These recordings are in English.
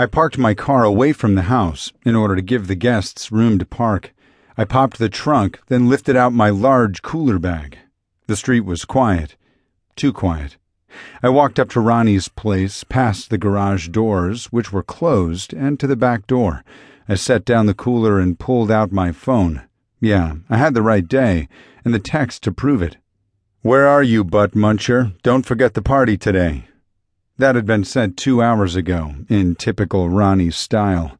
I parked my car away from the house in order to give the guests room to park. I popped the trunk, then lifted out my large cooler bag. The street was quiet. Too quiet. I walked up to Ronnie's place, past the garage doors, which were closed, and to the back door. I set down the cooler and pulled out my phone. Yeah, I had the right day, and the text to prove it. Where are you, butt muncher? Don't forget the party today. That had been said two hours ago, in typical Ronnie style.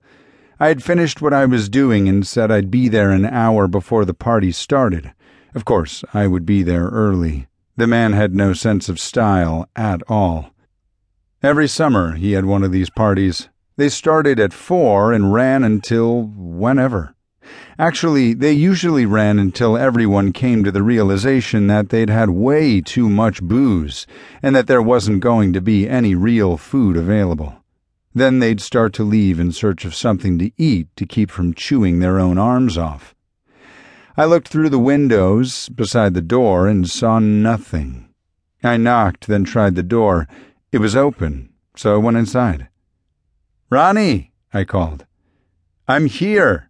I had finished what I was doing and said I'd be there an hour before the party started. Of course, I would be there early. The man had no sense of style at all. Every summer he had one of these parties. They started at four and ran until whenever. Actually, they usually ran until everyone came to the realization that they'd had way too much booze and that there wasn't going to be any real food available. Then they'd start to leave in search of something to eat to keep from chewing their own arms off. I looked through the windows beside the door and saw nothing. I knocked, then tried the door. It was open, so I went inside. Ronnie, I called. I'm here.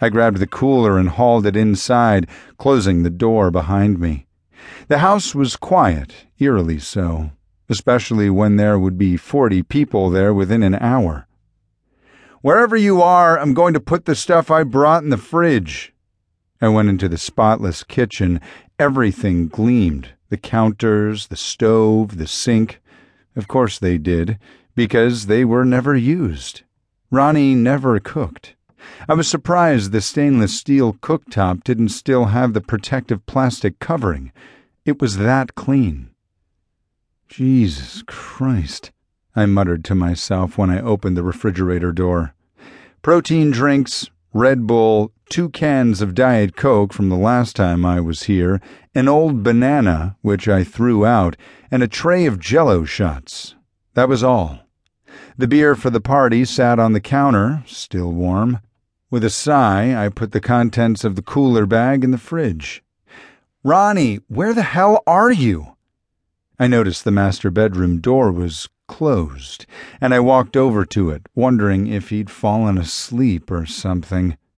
I grabbed the cooler and hauled it inside, closing the door behind me. The house was quiet, eerily so, especially when there would be forty people there within an hour. Wherever you are, I'm going to put the stuff I brought in the fridge. I went into the spotless kitchen. Everything gleamed the counters, the stove, the sink. Of course they did, because they were never used. Ronnie never cooked. I was surprised the stainless steel cooktop didn't still have the protective plastic covering. It was that clean. Jesus Christ, I muttered to myself when I opened the refrigerator door. Protein drinks, Red Bull, two cans of Diet Coke from the last time I was here, an old banana, which I threw out, and a tray of jello shots. That was all. The beer for the party sat on the counter, still warm. With a sigh, I put the contents of the cooler bag in the fridge. Ronnie, where the hell are you? I noticed the master bedroom door was closed, and I walked over to it, wondering if he'd fallen asleep or something.